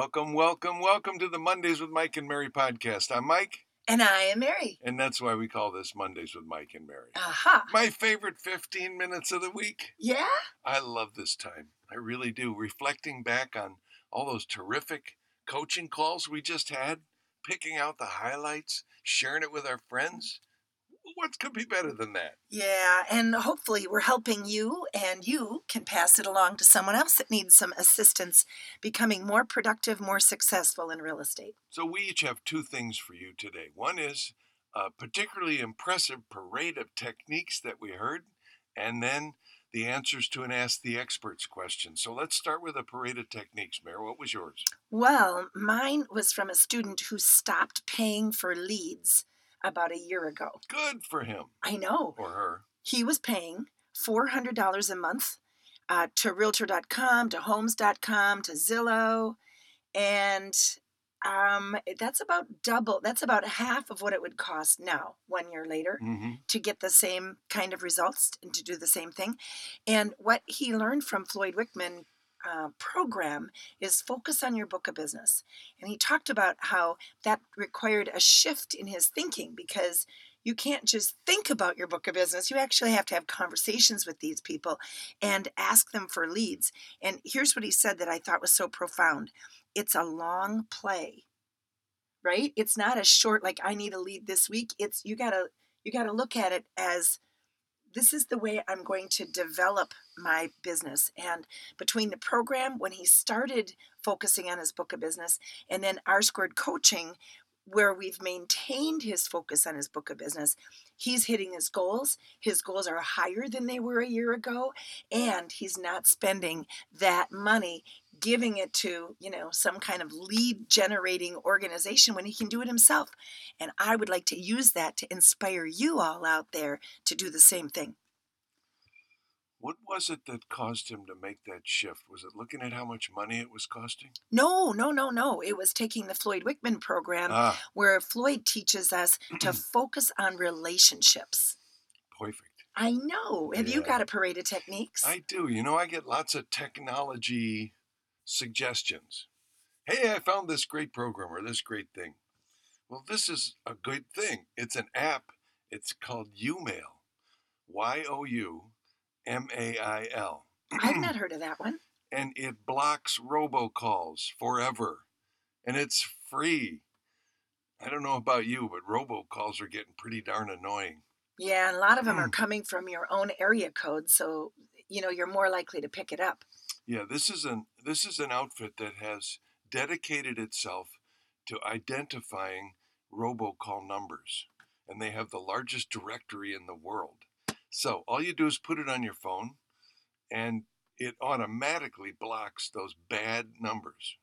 Welcome, welcome, welcome to the Mondays with Mike and Mary podcast. I'm Mike, And I am Mary. and that's why we call this Mondays with Mike and Mary. Aha. My favorite 15 minutes of the week. Yeah? I love this time. I really do. Reflecting back on all those terrific coaching calls we just had, picking out the highlights, sharing it with our friends. What could be better than that? Yeah. And hopefully we're helping you and you can pass it along to someone else that needs some assistance becoming more productive, more successful in real estate. So, we each have two things for you today. One is a particularly impressive parade of techniques that we heard, and then the answers to an Ask the Experts question. So, let's start with a parade of techniques. Mary, what was yours? Well, mine was from a student who stopped paying for leads about a year ago. Good for him I know. or her. He was paying $400 a month uh, to realtor.com, to homes.com, to Zillow. And um, that's about double, that's about half of what it would cost now, one year later, hmm to get the same kind of results and to do the same thing. And what he learned from Floyd Wickman uh, program is focus on your book of business. And he talked about how that required a shift in his thinking because you can't just think about your book of business. You actually have to have conversations with these people and ask them for leads. And here's what he said that I thought was so profound it's a long play right it's not a short like i need a lead this week it's you gotta you gotta look at it as this is the way i'm going to develop my business and between the program when he started focusing on his book of business and then r squared coaching where we've maintained his focus on his book of business he's hitting his goals. His goals are higher than they were a year ago and he's not spending that money giving it to you know some kind of lead generating organization when he can do it himself and i would like to use that to inspire you all out there to do the same thing What was it that caused him to make that shift? Was it looking at how much money it was costing? no no no no it was taking the floyd wickman program Ah, where floyd teaches us to focus on relationships perfect. i know have you got a parade of techniques I do. You know, I get lots of technology suggestions. Hey, I found this great program or this great thing. Well, this is a good thing. It's an app. It's called YouMail. Y O U M A I L. i've not heard of that one And it blocks robocalls forever. And it's free. I don't know about you, but robocalls are getting pretty darn annoying. yeah and a lot of them are Mm. coming from your own area code so you know you're more likely to pick it up Yeah, this is an this is an outfit that has dedicated itself to identifying robocall numbers, and they have the largest directory in the world. So all you do is put it on your phone, and it automatically blocks those bad numbers.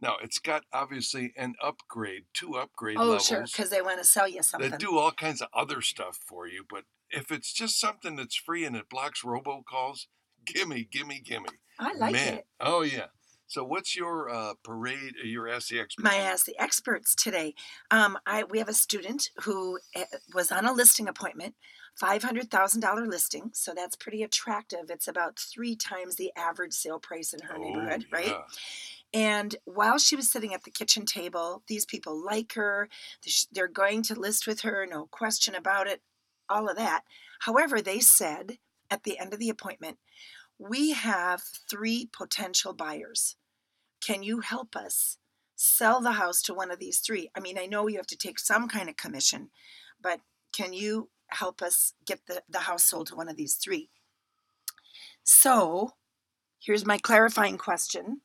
Now it's got obviously an upgrade, two upgrade oh levels sure because they want to sell you something They do all kinds of other stuff for you. But if it's just something that's free and it blocks robocalls, gimme, gimme, gimme. I like Man. it Oh yeah. So what's your uh, parade? uh, Your Ask the Expert? my ask the experts today. Um, I we have a student who uh, was on a listing appointment, five hundred thousand dollar listing, so that's pretty attractive. It's about three times the average sale price in her neighborhood, Oh, right? And while she was sitting at the kitchen table, these people like her. They're going to list with her, no question about it, all of that. However, they said at the end of the appointment, we have three potential buyers. Can you help us sell the house to one of these three? I mean, I know you have to take some kind of commission, but can you help us get the, the house sold to one of these three? So here's my clarifying question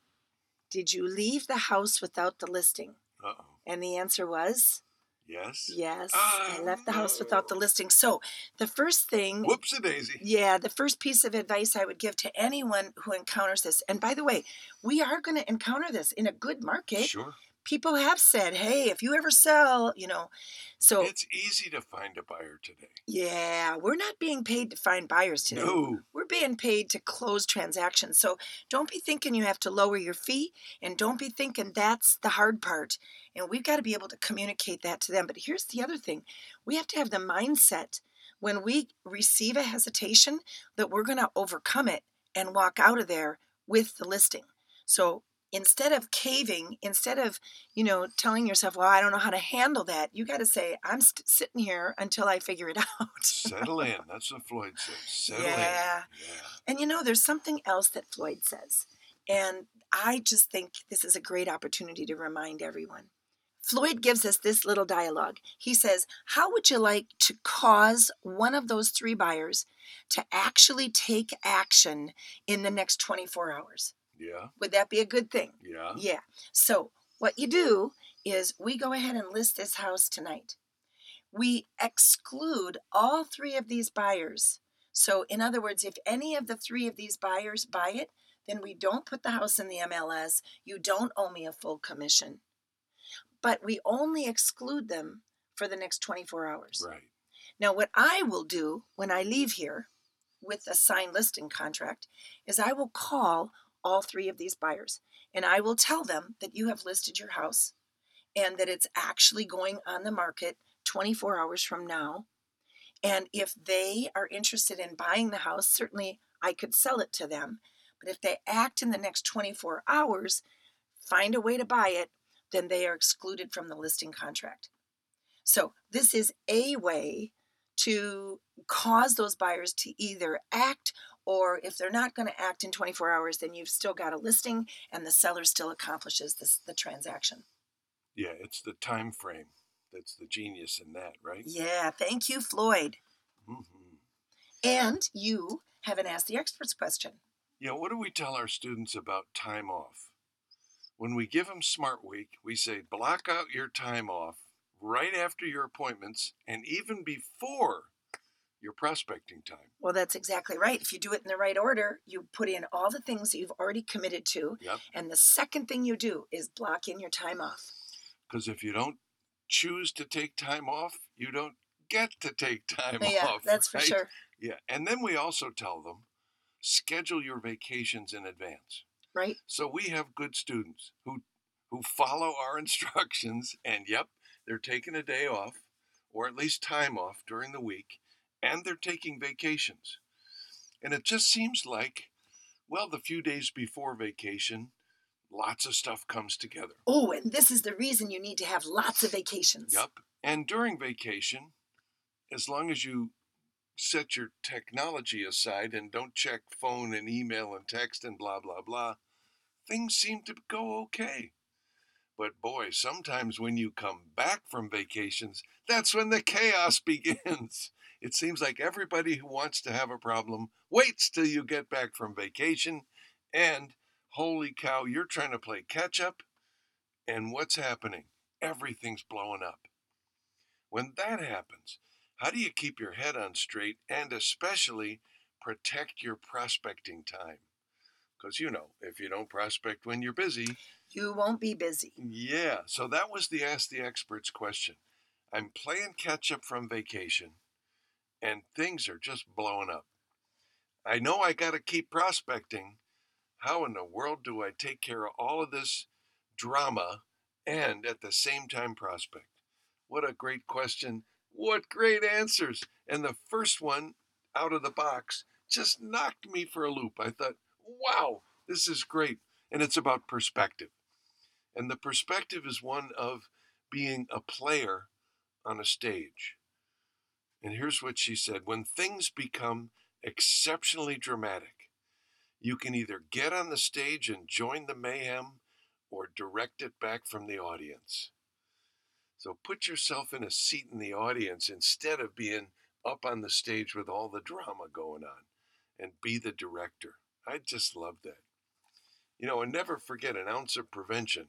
Did you leave the house without the listing? Uh-oh. And the answer was Yes. yes. Oh, I left the house without the ah. listing. So the first thing Whoopsie daisy. yeah, the first piece of advice I would give to anyone who encounters this, and by the way, we are going to encounter this in a good market. Sure. People have said, hey, if you ever sell, you know, so It's easy to find a buyer today. yeah, we're not being paid to find buyers today. No. We're being paid to close transactions. So don't be thinking you have to lower your fee and don't be thinking that's the hard part. And we've got to be able to communicate that to them. But here's the other thing we have to have the mindset when we receive a hesitation that we're going to overcome it and walk out of there with the listing. So instead of caving, instead of, you know, telling yourself, well, I don't know how to handle that, you got to say, I'm st- sitting here until I figure it out. Settle in. That's what Floyd says. Settle in. Yeah. Yeah. And you know, there's something else that Floyd says. And I just think this is a great opportunity to remind everyone. Floyd gives us this little dialogue. He says, How would you like to cause one of those three buyers to actually take action in the next 24 hours? Yeah. Would that be a good thing? Yeah. Yeah. So, what you do is we go ahead and list this house tonight. We exclude all three of these buyers. So, in other words, if any of the three of these buyers buy it, then we don't put the house in the MLS. You don't owe me a full commission. But we only exclude them for the next 24 hours. Right. Now, what I will do when I leave here with a signed listing contract is I will call all three of these buyers and I will tell them that you have listed your house and that it's actually going on the market 24 hours from now. And if they are interested in buying the house, certainly I could sell it to them. But if they act in the next 24 hours, find a way to buy it, then they are excluded from the listing contract. So, this is a way to cause those buyers to either act or if they're not going to act in 24 hours, then you've still got a listing and the seller still accomplishes this, the transaction. Yeah. It's the time frame that's the genius in that, right? Yeah, thank you, Floyd. hmm And you haven't asked the experts question. Yeah. What do we tell our students about time off? When we give them Smart Week, we say block out your time off right after your appointments and even before your prospecting time. Well, that's exactly right. If you do it in the right order, you put in all the things that you've already committed to. Yep. And the second thing you do is block in your time off. Because if you don't choose to take time off, you don't get to take time yeah, off. that's for sure. Yeah. And then we also tell them schedule your vacations in advance. Right? So we have good students who who follow our instructions and yep, they're taking a day off or at least time off during the week and they're taking vacations. And it just seems like well, the few days before vacation, lots of stuff comes together. Oh, and this is the reason you need to have lots of vacations. Yep. And during vacation, as long as you set your technology aside and don't check phone and email and text and blah, blah, blah, things seem to go okay. But boy, sometimes when you come back from vacations, that's when the chaos begins. It seems like everybody who wants to have a problem waits till you get back from vacation, and holy cow, you're trying to play catch up, and what's happening? Everything's blowing up. When that happens, how do you keep your head on straight and especially protect your prospecting time? Because, you know, if you don't prospect when you're busy, You won't be busy. yeah. So that was the Ask the Experts question. I'm playing catch up from vacation and things are just blowing up. I know I got to keep prospecting. How in the world do I take care of all of this drama and at the same time prospect? What a great question. What great answers. And the first one out of the box just knocked me for a loop. I thought, wow, this is great. And it's about perspective. And the perspective is one of being a player on a stage. And here's what she said When things become exceptionally dramatic, you can either get on the stage and join the mayhem or direct it back from the audience. So put yourself in a seat in the audience instead of being up on the stage with all the drama going on and be the director. I just love that. You know, and never forget an ounce of prevention.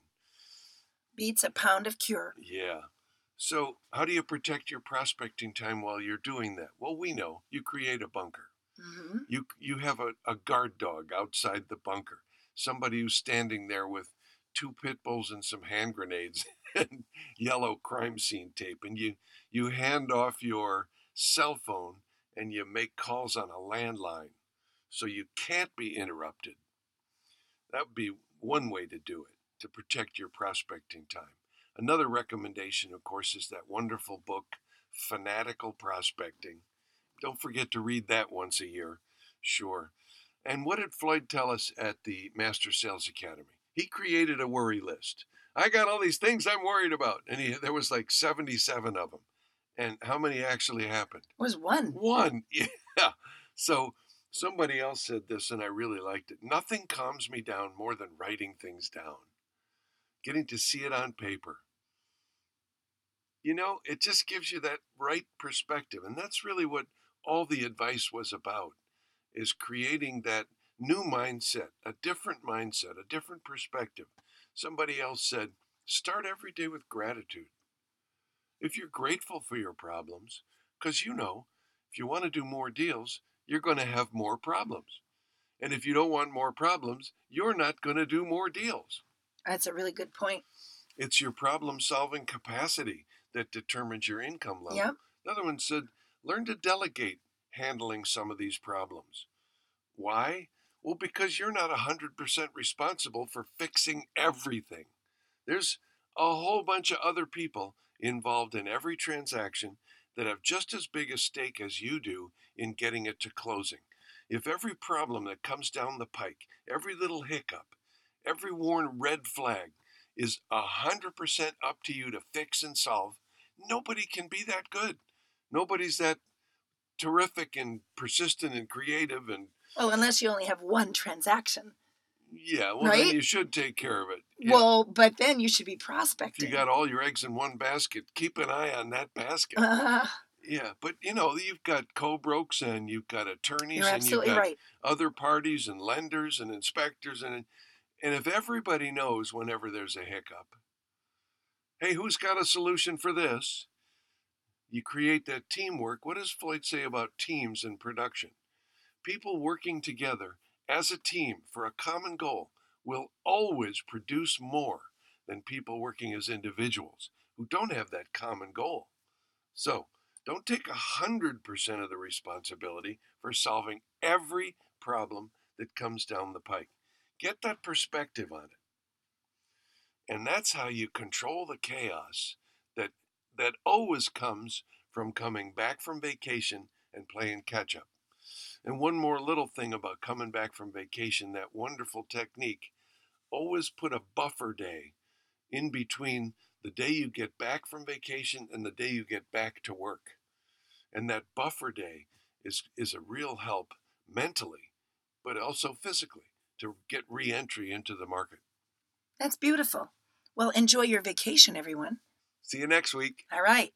Beats a pound of cure. Yeah. So, how do you protect your prospecting time while you're doing that? Well, we know you create a bunker. hmm You you have a, a guard dog outside the bunker, somebody who's standing there with two pit bulls and some hand grenades and yellow crime scene tape, and you you hand off your cell phone and you make calls on a landline, so you can't be interrupted. That would be one way to do it to protect your prospecting time. Another recommendation, of course, is that wonderful book, Fanatical Prospecting. Don't forget to read that once a year, sure. And what did Floyd tell us at the Master Sales Academy? He created a worry list. I got all these things I'm worried about, and he there was like 77 of them. And how many actually happened? It was one. One. Yeah. So somebody else said this, and I really liked it. Nothing calms me down more than writing things down, getting to see it on paper. You know, it just gives you that right perspective. And that's really what all the advice was about is creating that new mindset, a different mindset, a different perspective. Somebody else said, start every day with gratitude. If you're grateful for your problems, because you know, if you want to do more deals, you're going to have more problems. And if you don't want more problems, you're not going to do more deals. That's a really good point. It's your problem solving capacity that determines your income level. Yep. Another one said, learn to delegate handling some of these problems. Why? Well, because you're not 100% responsible for fixing everything. There's a whole bunch of other people involved in every transaction that have just as big a stake as you do in getting it to closing. If every problem that comes down the pike, every little hiccup, every worn red flag is 100% up to you to fix and solve, nobody can be that good. Nobody's that terrific and persistent and creative and Well, unless you only have one transaction. yeah, well Right? then you should take care of it. Yeah. Well, but then you should be prospecting. if you got all your eggs in one basket, keep an eye on that basket. Uh, Yeah, but you know, you've got co-brokes and you've got attorneys and you've got right. other parties and lenders and inspectors and and if everybody knows whenever there's a hiccup, hey, who's got a solution for this? You create that teamwork. What does Floyd say about teams in production? People working together as a team for a common goal will always produce more than people working as individuals who don't have that common goal. So, don't take 100% of the responsibility for solving every problem that comes down the pike. Get that perspective on it. And that's how you control the chaos that that always comes from coming back from vacation and playing catch up. And one more little thing about coming back from vacation, that wonderful technique, always put a buffer day in between the day you get back from vacation and the day you get back to work. And that buffer day is, is a real help mentally, but also physically to get re entry into the market. That's beautiful. Well, enjoy your vacation, everyone. See you next week. All right.